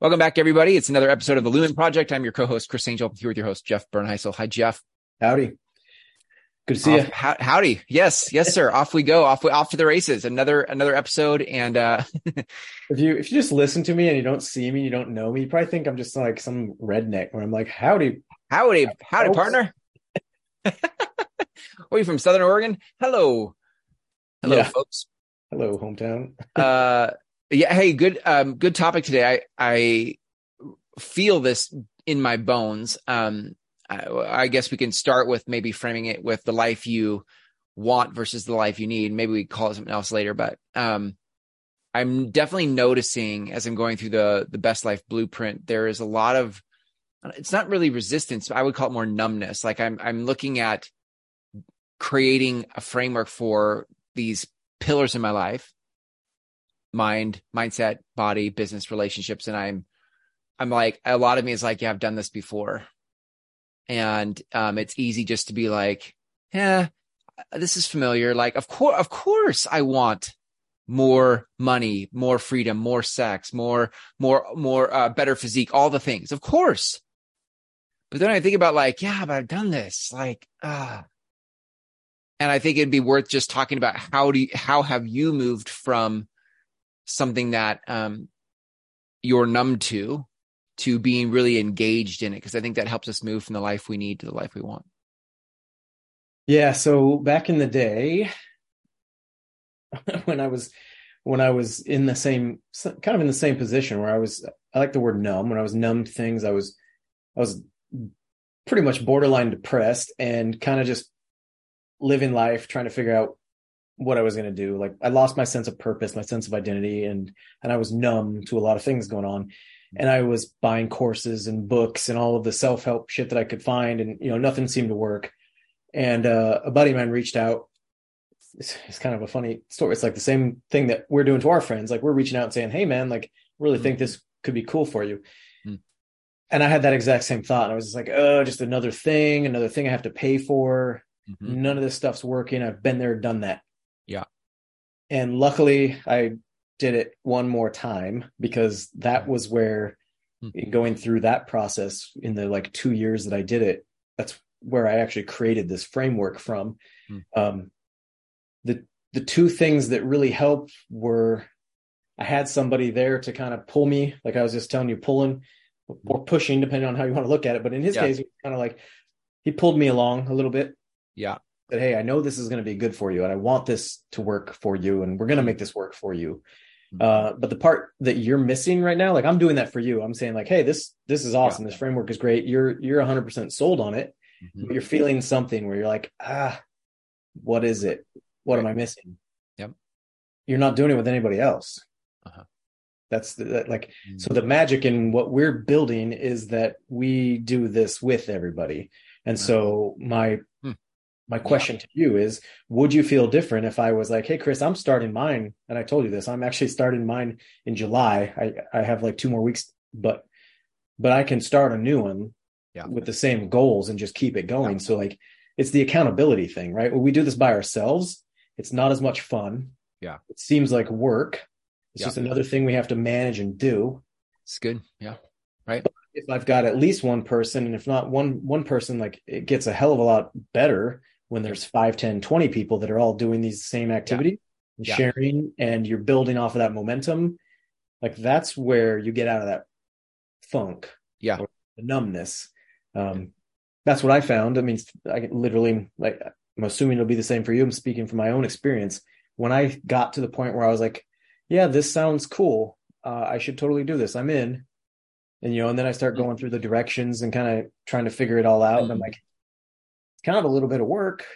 Welcome back, everybody. It's another episode of the Lumen Project. I'm your co-host, Chris Angel, here with your host, Jeff Bernheisel. Hi, Jeff. Howdy. Good to see off, you. How, howdy. Yes, yes, sir. off we go. Off we off to the races. Another another episode. And uh if you if you just listen to me and you don't see me, you don't know me, you probably think I'm just like some redneck where I'm like, howdy. Howdy, howdy, partner. are you from Southern Oregon? Hello. Hello, yeah. folks. Hello, hometown. uh yeah hey good um good topic today. I i feel this in my bones. Um I, I, guess we can start with maybe framing it with the life you want versus the life you need. Maybe we call it something else later but um i'm definitely noticing as i'm going through the the best life blueprint there is a lot of it's not really resistance i would call it more numbness. Like i'm i'm looking at creating a framework for these pillars in my life mind, mindset, body, business, relationships. And I'm, I'm like, a lot of me is like, yeah, I've done this before. And, um, it's easy just to be like, yeah, this is familiar. Like, of course, of course I want more money, more freedom, more sex, more, more, more, uh, better physique, all the things, of course. But then I think about like, yeah, but I've done this. Like, ah. And I think it'd be worth just talking about how do you, how have you moved from something that um, you're numb to to being really engaged in it because i think that helps us move from the life we need to the life we want. Yeah so back in the day when i was when i was in the same kind of in the same position where i was i like the word numb. When i was numb to things i was i was pretty much borderline depressed and kind of just living life trying to figure out what I was going to do. Like I lost my sense of purpose, my sense of identity, and and I was numb to a lot of things going on. And I was buying courses and books and all of the self help shit that I could find, and you know nothing seemed to work. And uh, a buddy of mine reached out. It's, it's, kind of a funny story. It's like the same thing that we're doing to our friends. Like we're reaching out and saying, "Hey, man, like really think this could be cool for you." Mm. And I had that exact same thought. And I was just like, "Oh, just another thing, another thing I have to pay for." Mm-hmm. None of this stuff's working. I've been there, done that. Yeah. And luckily, I did it one more time because that was where mm-hmm. going through that process in the like two years that I did it, that's where I actually created this framework from. Mm-hmm. Um, the the two things that really helped were I had somebody there to kind of pull me, like I was just telling you, pulling or pushing, depending on how you want to look at it. But in his yeah. case, kind of like he pulled me along a little bit. Yeah that hey i know this is going to be good for you and i want this to work for you and we're going to make this work for you mm-hmm. uh, but the part that you're missing right now like i'm doing that for you i'm saying like hey this this is awesome yeah. this framework is great you're you're 100% sold on it mm-hmm. but you're feeling something where you're like ah what is it what right. am i missing yep you're not doing it with anybody else uh-huh. that's the, that, like mm-hmm. so the magic in what we're building is that we do this with everybody and uh-huh. so my my question yeah. to you is would you feel different if i was like hey chris i'm starting mine and i told you this i'm actually starting mine in july. I i have like two more weeks but but i can start a new one yeah. with the same goals and just keep it going. Yeah. so like it's the accountability thing right? When we do this by ourselves. It's not as much fun. Yeah. It seems like work. It's just another thing we have to manage and do. It's good. Yeah. Right? But if i've got at least one person and if not one one person like it gets a hell of a lot better when there's 5 10 20 people that are all doing these same activity yeah. sharing and you're building off of that momentum like that's where you get out of that funk yeah. the numbness. Um that's what i found. I mean i literally like i'm assuming it'll be the same for you. I'm speaking from my own experience. When i got to the point where i was like yeah this sounds cool. Uh, i should totally do this. I'm in. And you know and then i start mm-hmm. going through the directions and kind of trying to figure it all out mm-hmm. and i'm like kind of a little bit of work.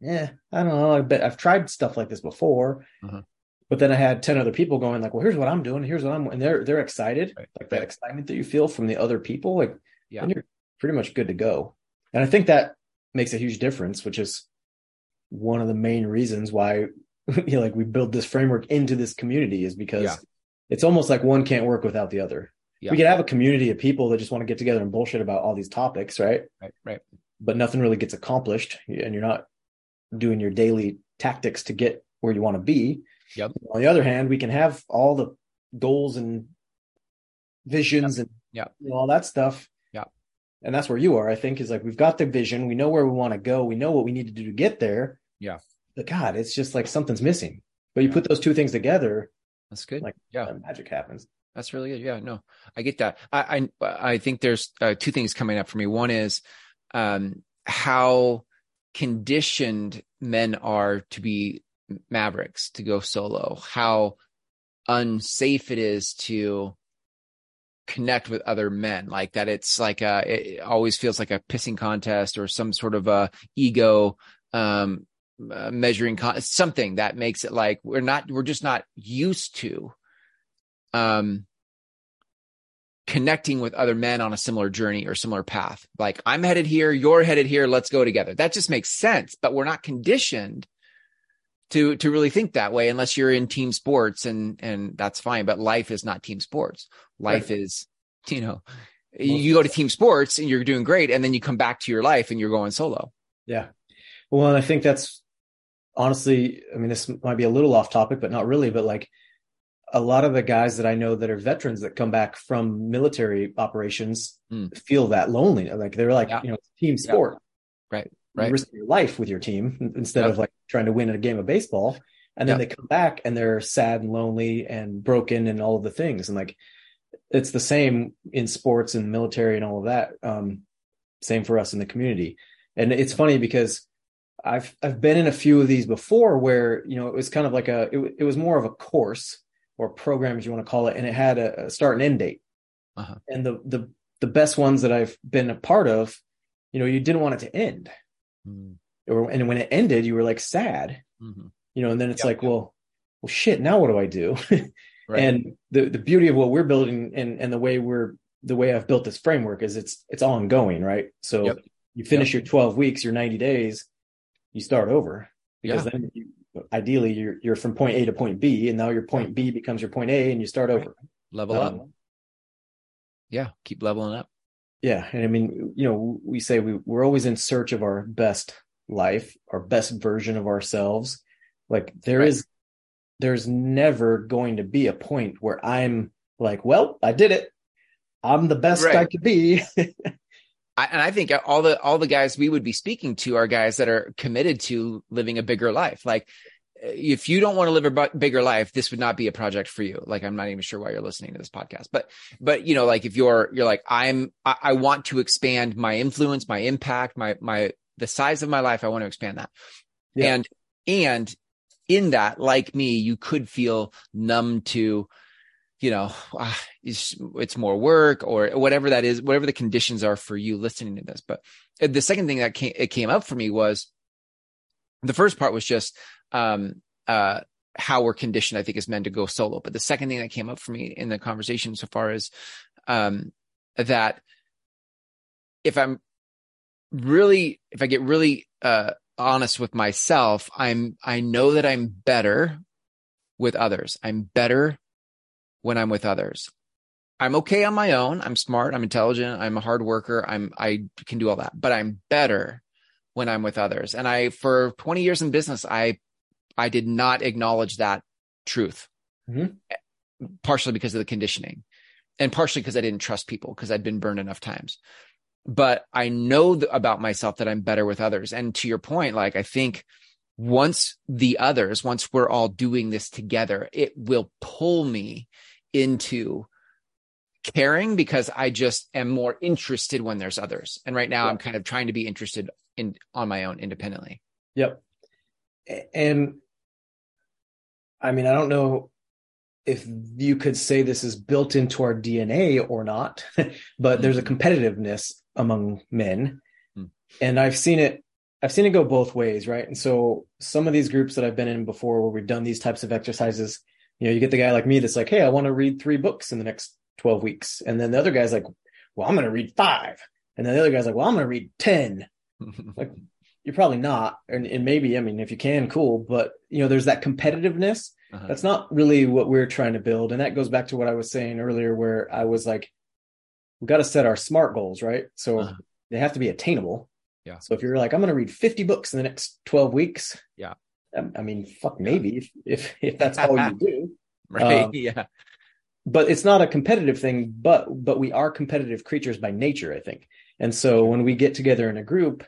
Yeah, I don't know. I bet I've tried stuff like this before, uh-huh. but then I had ten other people going like, "Well, here's what I'm doing. Here's what I'm," and they're they're excited, right. like that excitement that you feel from the other people. Like, yeah, you're pretty much good to go. And I think that makes a huge difference, which is one of the main reasons why you know, like we build this framework into this community is because yeah. it's almost like one can't work without the other. Yeah. We could have a community of people that just want to get together and bullshit about all these topics, right? Right, right. But nothing really gets accomplished, and you're not doing your daily tactics to get where you want to be. Yep. On the other hand, we can have all the goals and visions and Yeah. you know, all that stuff. Yeah. And that's where you are, I think, is like we've got the vision, we know where we want to go, we know what we need to do to get there. Yeah. But God, it's just like something's missing. But you Yeah. put those two things together, That's good. Like, yeah. magic happens. That's really good. Yeah, no, I get that. I I, I think there's uh, two things coming up for me. One is um, how conditioned men are to be mavericks, to go solo. How unsafe it is to connect with other men like that. It's like a, it always feels like a pissing contest or some sort of a ego um, uh, measuring con- something that makes it like we're not we're just not used to um connecting with other men on a similar journey or similar path. Like I'm headed here, you're headed here, let's go together. That just makes sense, but we're not conditioned to to really think that way unless you're in team sports and and that's fine, but life is not team sports. Life Right. is, you know, you go to team sports and you're doing great and then you come back to your life and you're going solo. Yeah. Well, and I think that's honestly, I mean, this might be a little off topic, but not really. But like a lot of the guys that I know that are veterans that come back from military operations Mm. feel that lonely. Like they're like, Yeah. you know, team sport. Right, You right. risk your life with your team instead Yep. of like trying to win a game of baseball. And then Yep. they come back and they're sad and lonely and broken and all of the things. And like, it's the same in sports and military and all of that. Um, same for us in the community. And it's funny because I've I've been in a few of these before where you know it was kind of like a it, it was more of a course or program as you want to call it, and it had a, a start and end date. Uh-huh. And the the the best ones that I've been a part of, you know, you didn't want it to end, Mm, or and when it ended, you were like sad, mhm. you know, and then it's Yep, like, yep. well, well, shit, now what do I do? Right. And the the beauty of what we're building and and the way we're the way I've built this framework is it's it's ongoing, right? So Yep. you finish your 12 weeks, your 90 days, you start over because Yeah. then you, ideally you're you're from point A to point B, and now your point B becomes your point A, and you start over. level up. Um, Yeah, keep leveling up. yeah, and I mean, you know, we say we we're always in search of our best life, our best version of ourselves. Like there Right. is, there's never going to be a point where I'm like, well, I did it. I'm the best I could be. I, and I think all the all the guys we would be speaking to are guys that are committed to living a bigger life. Like, eh, if you don't want to live a bigger life, this would not be a project for you. Like, I'm not even sure why you're listening to this podcast, but but you know, like if you're you're like I'm I, I want to expand my influence, my impact, my my the size of my life. I want to expand that, Yeah. and and in that, like me, you could feel numb to you know, ah, it's, it's more work or whatever that is, whatever the conditions are for you listening to this. But uh, the second thing that came, it came up for me was the first part was just, um, uh, how we're conditioned, I think, as men to go solo. But the second thing that came up for me in the conversation so far is, um, that if I'm really, if I get really, uh, honest with myself, I'm, I know that I'm better with others. I'm better when I'm with others. I'm okay on my own. I'm smart. I'm intelligent. I'm a hard worker. I'm, I can do all that, but I'm better when I'm with others. And I, for 20 years in business, I, I did not acknowledge that truth, Mhm. partially because of the conditioning and partially because I didn't trust people because I'd been burned enough times. But I know th- about myself that I'm better with others. And to your point, like, I think once the others, once we're all doing this together, it will pull me into caring because I just am more interested when there's others. And right now Yeah. I'm kind of trying to be interested in on my own independently. Yep. And I mean, I don't know if you could say this is built into our DNA or not, but there's a competitiveness among men. Hmm. And I've seen it I've seen it go both ways, right? And so some of these groups that I've been in before where we've done these types of exercises, you know, you get the guy like me that's like, "Hey, I want to read 3 books in the next 12 weeks." And then the other guy's like, "Well, I'm going to read 5." And then the other guy's like, "Well, I'm going to read 10." Like, you're probably not and, and maybe i mean if you can cool but you know there's that competitiveness Uh-huh. that's not really what we're trying to build and that goes back to what i was saying earlier where i was like we got to set our smart goals right so Uh-huh. they have to be attainable Yeah. so if you're like i'm going to read 50 books in the next 12 weeks Yeah. I, I mean fuck maybe if, if if that's all you do right. Um, yeah. but it's not a competitive thing. But but we are competitive creatures by nature, I think. And so when we get together in a group,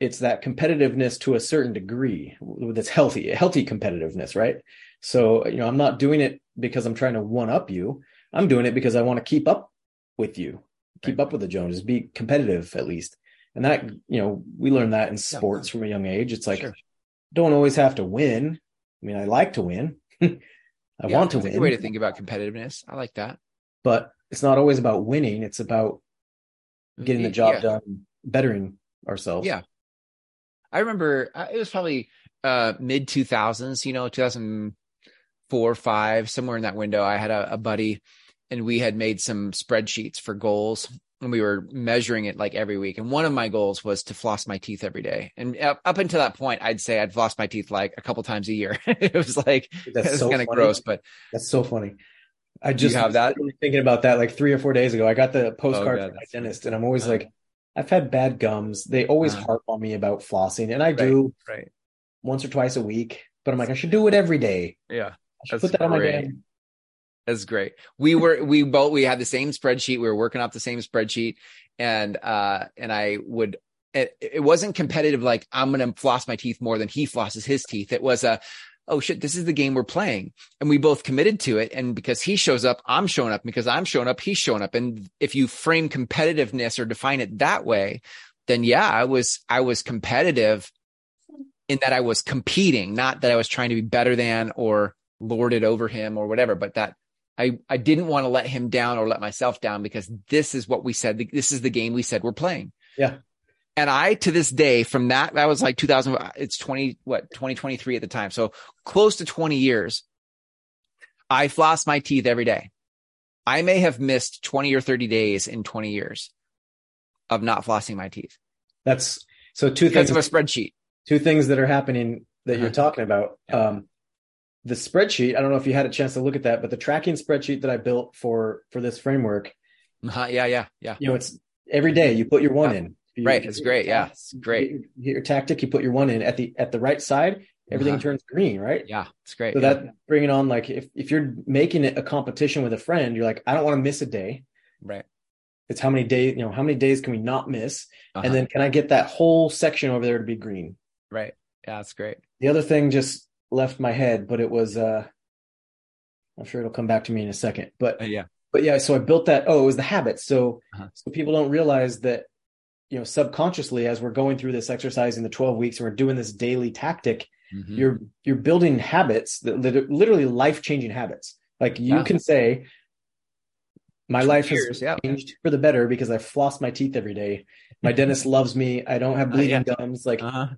it's that competitiveness to a certain degree that's healthy, healthy competitiveness, right? So you know, I'm not doing it because I'm trying to one up you. I'm doing it because I want to keep up with you, keep right. up with the Joneses, be competitive at least. And that, you know, we learn that in sports from a young age. It's like, sure. Don't always have to win. I mean, I like to win. I yeah, want to win. A way to think about competitiveness. I like that. But it's not always about winning. It's about getting the job yeah. done, bettering ourselves. Yeah. I remember uh, it was probably uh, mid 2000s, you know, 2004, five, somewhere in that window. I had a, a buddy and we had made some spreadsheets for goals and we were measuring it like every week. And one of my goals was to floss my teeth every day. And up, up until that point, I'd say I'd floss my teeth like a couple times a year. it was like that's it so kind of gross, but that's so funny. I just have that thinking about that like three or four days ago. I got the postcard oh, from my dentist, and I'm always uh, like, I've had bad gums. They always uh, harp on me about flossing, and I right, do right once or twice a week. But I'm like, I should do it every day. Yeah, I should put that great. on my damn that's great. We were we both we had the same spreadsheet. We were working off the same spreadsheet, and uh and I would it, it wasn't competitive like I'm gonna floss my teeth more than he flosses his teeth. It was a oh shit, this is the game we're playing. And we both committed to it. And because he shows up, I'm showing up. Because I'm showing up, he's showing up. And if you frame competitiveness or define it that way, then yeah, I was I was competitive in that I was competing, not that I was trying to be better than or lord it over him or whatever, but that I, I didn't want to let him down or let myself down because this is what we said. This is the game we said we're playing. Yeah. And I, to this day, from that, that was like 2000, it's 20, what, 2023 at the time. So close to 20 years. I floss my teeth every day. I may have missed 20 or 30 days in 20 years of not flossing my teeth. That's so two because things of a spreadsheet. Two things that are happening that uh-huh. you're talking about. Um, the spreadsheet i don't know if you had a chance to look at that but the tracking spreadsheet that i built for for this framework uh, yeah yeah yeah. You know it's every day you put your one yeah. in. You, right it's great yeah it's great. you, your tactic you put your one in. At the at the right side everything uh-huh. turns green right? Yeah it's great so yeah. that bringing on like if, if you're making it a competition with a friend you're like i don't want to miss a day. Right. It's how many days you know how many days can we not miss? Uh-huh. and then can i get that whole section over there to be green? Right yeah that's great. The other thing just left my head, but it was uh I'm sure it'll come back to me in a second. But uh, yeah. But yeah, so I built that. Oh, it was the habit. So uh-huh. so people don't realize that you know subconsciously as we're going through this exercise in the 12 weeks and we're doing this daily tactic, mm-hmm. you're you're building habits that literally life-changing habits. Like you can say my life years, has yeah. changed for the better because I floss my teeth every day. My dentist loves me. I don't have bleeding uh, yeah. gums. Like uh-huh.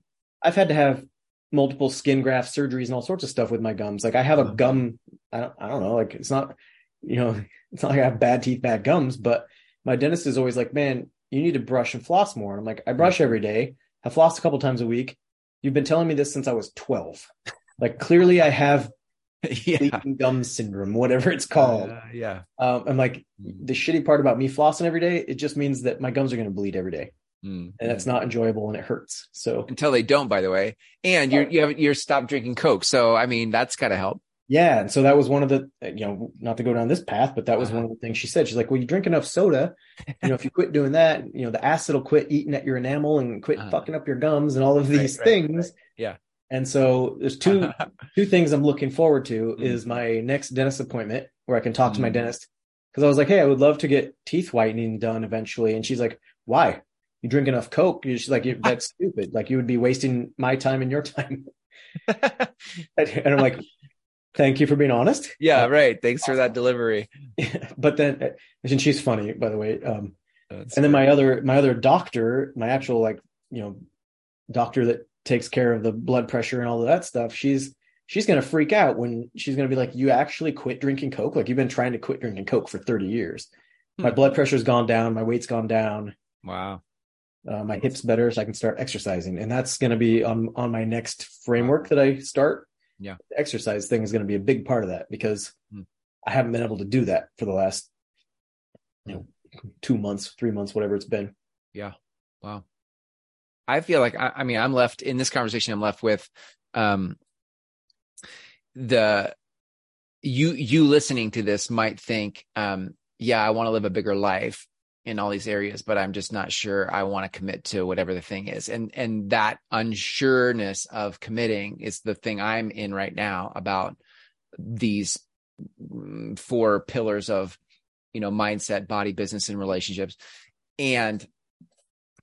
I've had to have multiple skin graft surgeries and all sorts of stuff with my gums. Like I have a gum, I don't, I don't know, like it's not, you know, it's not like I have bad teeth, bad gums, but my dentist is always like, man, you need to brush and floss more. And I'm like, I brush every day. I floss a couple times a week. You've been telling me this since I was 12. Like clearly I have yeah. gum syndrome, whatever it's called. Uh, yeah. Um, I'm like, mm-hmm. the shitty part about me flossing every day, it just means that my gums are going to bleed every day. Mm, and that's not enjoyable and it hurts. So until they don't, by the way, and you're you have you're stopped drinking Coke, so I mean that's got to help. Yeah, and so that was one of the you know not to go down this path, but that was uh-huh. one of the things she said. She's like, "Well, you drink enough soda, you know, if you quit doing that, you know, the acid will quit eating at your enamel and quit uh-huh. fucking up your gums and all of these right, things." Right, right. Yeah. And so there's two two things I'm looking forward to mm. is my next dentist appointment where I can talk mm. to my mm. dentist because I was like, "Hey, I would love to get teeth whitening done eventually," and she's like, "Why?" You drink enough Coke, you're just like, that's stupid. Like you would be wasting my time and your time. and I'm like, thank you for being honest. Yeah, right. Thanks for that delivery. but then, and she's funny, by the way. Um, and then my other, my other doctor, my actual like, you know, doctor that takes care of the blood pressure and all of that stuff. She's, she's going to freak out when she's going to be like, you actually quit drinking Coke? Like you've been trying to quit drinking Coke for 30 years. My hmm. blood pressure's gone down. My weight's gone down. Wow uh, my hips better so I can start exercising. And that's going to be on on my next framework that I start. Yeah. The exercise thing is going to be a big part of that because hmm. I haven't been able to do that for the last you know 2 months, 3 months whatever it's been. Yeah. Wow. I feel like I, I mean I'm left in this conversation I'm left with um the you you listening to this might think, um, yeah, I want to live a bigger life in all these areas, but I'm just not sure I want to commit to whatever the thing is. And and that unsureness of committing is the thing I'm in right now about these mm, four pillars of you know mindset, body, business, and relationships. And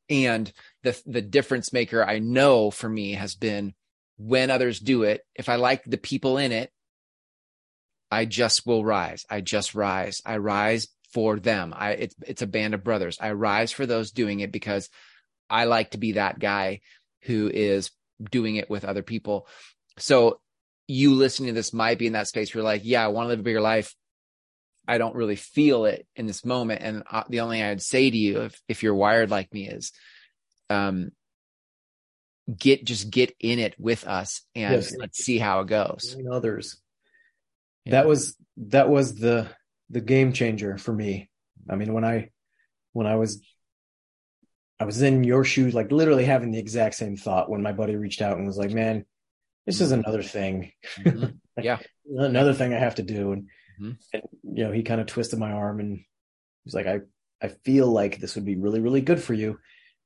and the the difference maker I know for me has been when others do it, if I like the people in it, I just will rise. I just rise. I rise for them. I it's it's a band of brothers. I rise for those doing it because I like to be that guy who is doing it with other people. So you listening to this might be in that space where you're like, yeah, I want to live a bigger life. I don't really feel it in this moment. And uh, the only thing I'd say to you, if, if you're wired like me is, um, get, just get in it with us and yes. let's see how it goes. Others. Yeah. That was, that was the, the game changer for me. I mean, when I, when I was, I was in your shoes, like literally having the exact same thought when my buddy reached out and was like, man, this is mm-hmm. another thing. Mm-hmm. Yeah. another thing I have to do. And, mm-hmm. and you know, he kind of twisted my arm and he's like, I, I feel like this would be really, really good for you.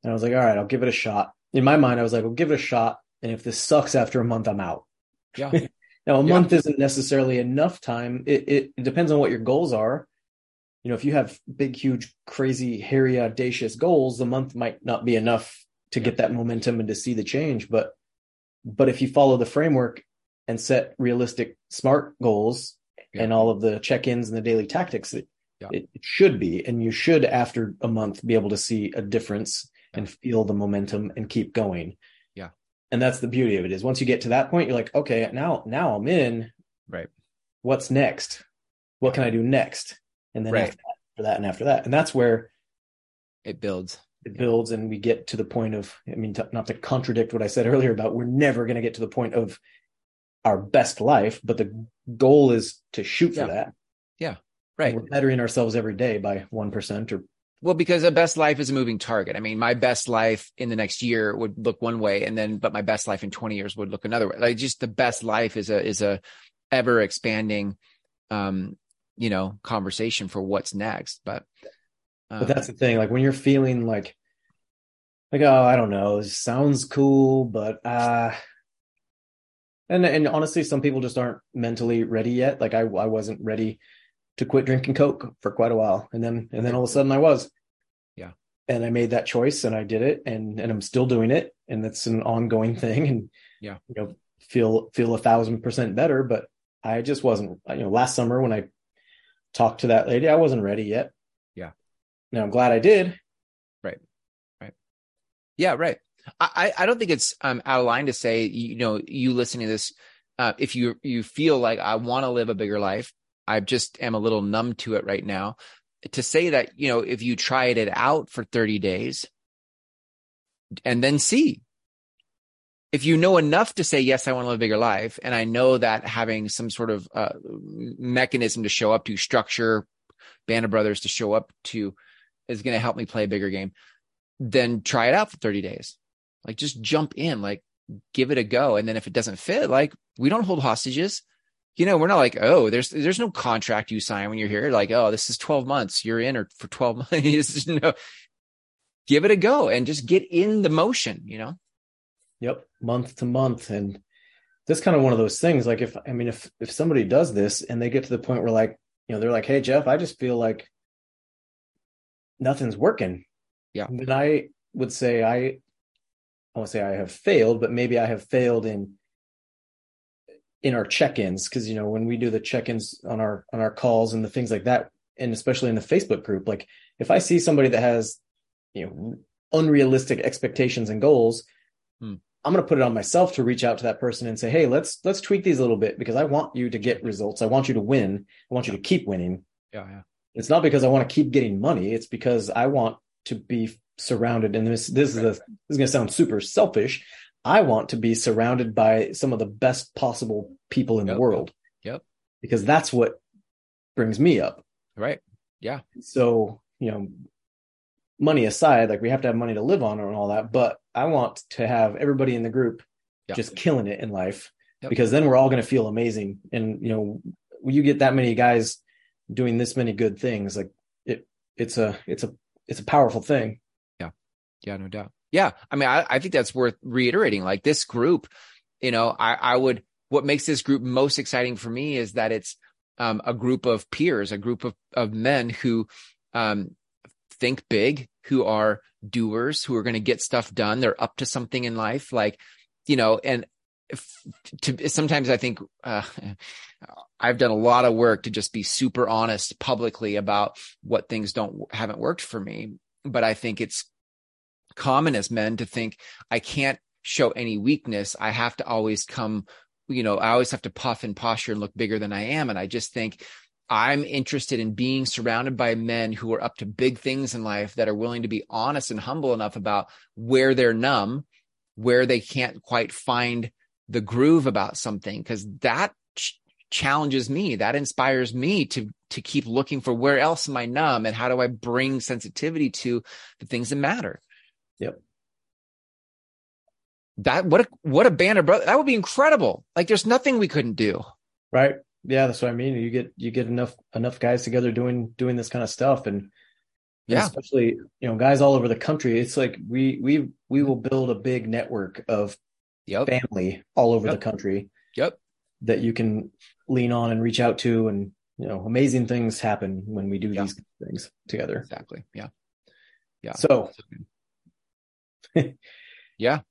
And I was like, all right, I'll give it a shot. In my mind, I was like, well, give it a shot. And if this sucks after a month, I'm out. Yeah. now, a yeah. month isn't necessarily enough time. It, it, it depends on what your goals are. You know, if you have big, huge, crazy, hairy, audacious goals, the month might not be enough to yeah. get that momentum and to see the change. But, but if you follow the framework and set realistic, smart goals yeah. and all of the check-ins and the daily tactics, it, it, it should be. And you should, after a month, be able to see a difference and feel the momentum and keep going. Yeah. And that's the beauty of it is once you get to that point, you're like, okay, now, now I'm in. Right. What's next? What can I do next? And then right. after, that, after that and after that. And that's where it builds. It builds and we get to the point of, I mean, to, not to contradict what I said earlier about we're never going to get to the point of our best life, but the goal is to shoot for that. Yeah. Right. We're bettering ourselves every day by 1% or well, because a best life is a moving target. I mean, my best life in the next year would look one way, and then, but my best life in 20 years would look another way. Like just the best life is a, is a ever expanding, um, you know, conversation for what's next. But, um, but that's the thing. Like when you're feeling like, like, oh, I don't know, this sounds cool, but, uh, and, and honestly, some people just aren't mentally ready yet. Like I, I wasn't ready to quit drinking Coke for quite a while. And then, and then all of a sudden I was. Yeah. And I made that choice and I did it and, and I'm still doing it. And that's an ongoing thing. And, yeah, you know, feel, feel a thousand percent better. But I just wasn't, you know, last summer when I talked to that lady, I wasn't ready yet. Yeah. Now I'm glad I did. Right. Right. Yeah. Right. I, I don't think it's um, out of line to say, you know, you listening to this, uh, if you you feel like I want to live a bigger life, I just am a little numb to it right now. To say that, you know, if you tried it out for 30 days and then see, if you know enough to say, yes, I want to live a bigger life, and I know that having some sort of uh, mechanism to show up to, structure, band of brothers to show up to, is going to help me play a bigger game, then try it out for 30 days. Like just jump in, like give it a go. And then if it doesn't fit, like we don't hold hostages you know, we're not like, oh, there's there's no contract you sign when you're here. Like, oh, this is 12 months. You're in or for 12 months. no, give it a go and just get in the motion, you know? Yep. Month to month. And that's kind of one of those things. Like if I mean if if somebody does this and they get to the point where like, you know, they're like, hey Jeff, I just feel like nothing's working. Yeah. Then I would say I I won't say I have failed, but maybe I have failed in in our check-ins because you know when we do the check-ins on our on our calls and the things like that and especially in the facebook group like if i see somebody that has you know unrealistic expectations and goals hmm. i'm going to put it on myself to reach out to that person and say hey let's let's tweak these a little bit because i want you to get results. I want you to win. I want you to keep winning. Yeah yeah. It's not because i want to keep getting money. It's because i want to be surrounded and this this is a, this is going to sound super selfish I want to be surrounded by some of the best possible people in yep. the world. Yep. Because that's what brings me up. Right. Yeah. So, you know, money aside, like we have to have money to live on and all that, but I want to have everybody in the group yep. just killing it in life yep. because then we're all going to feel amazing. And, you know, you get that many guys doing this many good things, like it, it's a, it's a, it's a powerful thing. Yeah. Yeah. No doubt. Yeah. I mean, I, I think that's worth reiterating. Like this group, you know, I, I would, what makes this group most exciting for me is that it's um, a group of peers, a group of, of men who um, think big, who are doers, who are going to get stuff done. They're up to something in life. Like, you know, and if, to sometimes I think uh, I've done a lot of work to just be super honest publicly about what things don't haven't worked for me. But I think it's common as men to think I can't show any weakness. I have to always come, you know, I always have to puff and posture and look bigger than I am. And I just think I'm interested in being surrounded by men who are up to big things in life that are willing to be honest and humble enough about where they're numb, where they can't quite find the groove about something. Cause that ch- challenges me. That inspires me to, to keep looking for where else am I numb and how do I bring sensitivity to the things that matter. Yep. That what a what a band of brothers. That would be incredible. Like there's nothing we couldn't do. Right. Yeah, that's what I mean. You get you get enough enough guys together doing doing this kind of stuff and yeah, especially you know guys all over the country. It's like we we we will build a big network of yep. family all over yep. the country. Yep. That you can lean on and reach out to, and you know, amazing things happen when we do these things together. Exactly. Yeah. Yeah. So yeah.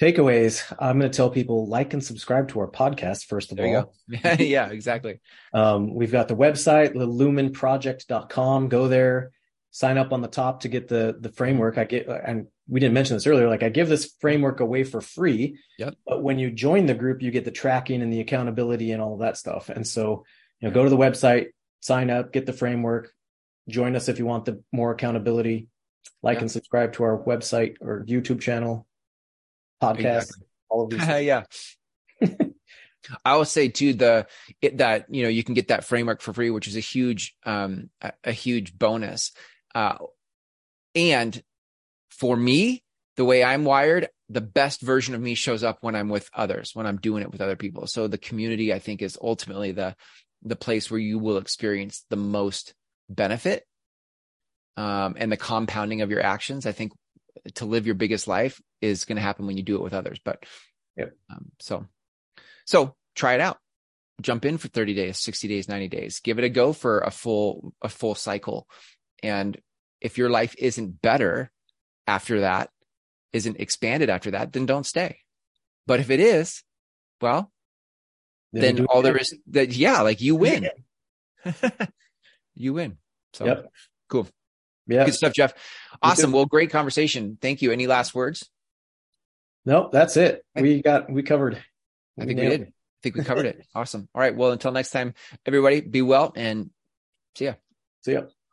Takeaways. I'm going to tell people like and subscribe to our podcast, first of there all. yeah, exactly. Um, we've got the website, thelumenproject.com. Go there, sign up on the top to get the, the framework. I get, and we didn't mention this earlier. Like I give this framework away for free. Yep. But when you join the group, you get the tracking and the accountability and all of that stuff. And so, you know, go to the website, sign up, get the framework, join us if you want the more accountability like and subscribe to our website or YouTube channel, podcast, exactly. all of these. Yeah. I will say too the it, that you know you can get that framework for free, which is a huge um a, a huge bonus. Uh, and for me, the way I'm wired, the best version of me shows up when I'm with others, when I'm doing it with other people. So the community, I think, is ultimately the the place where you will experience the most benefit um, and the compounding of your actions. I think to live your biggest life is going to happen when you do it with others. But yep. Um, so, so try it out. Jump in for 30 days, 60 days, 90 days. Give it a go for a full, a full cycle. And if your life isn't better after that, isn't expanded after that, then don't stay. But if it is, well, then, then all there is that, yeah, like you win. you win. So yep. cool. Yeah. Good stuff, Jeff. Awesome. Well, great conversation. Thank you. Any last words? No, that's it. We got, we covered. I think we did. I think we covered it. Awesome. All right. Well, until next time, everybody be well and see ya. See ya.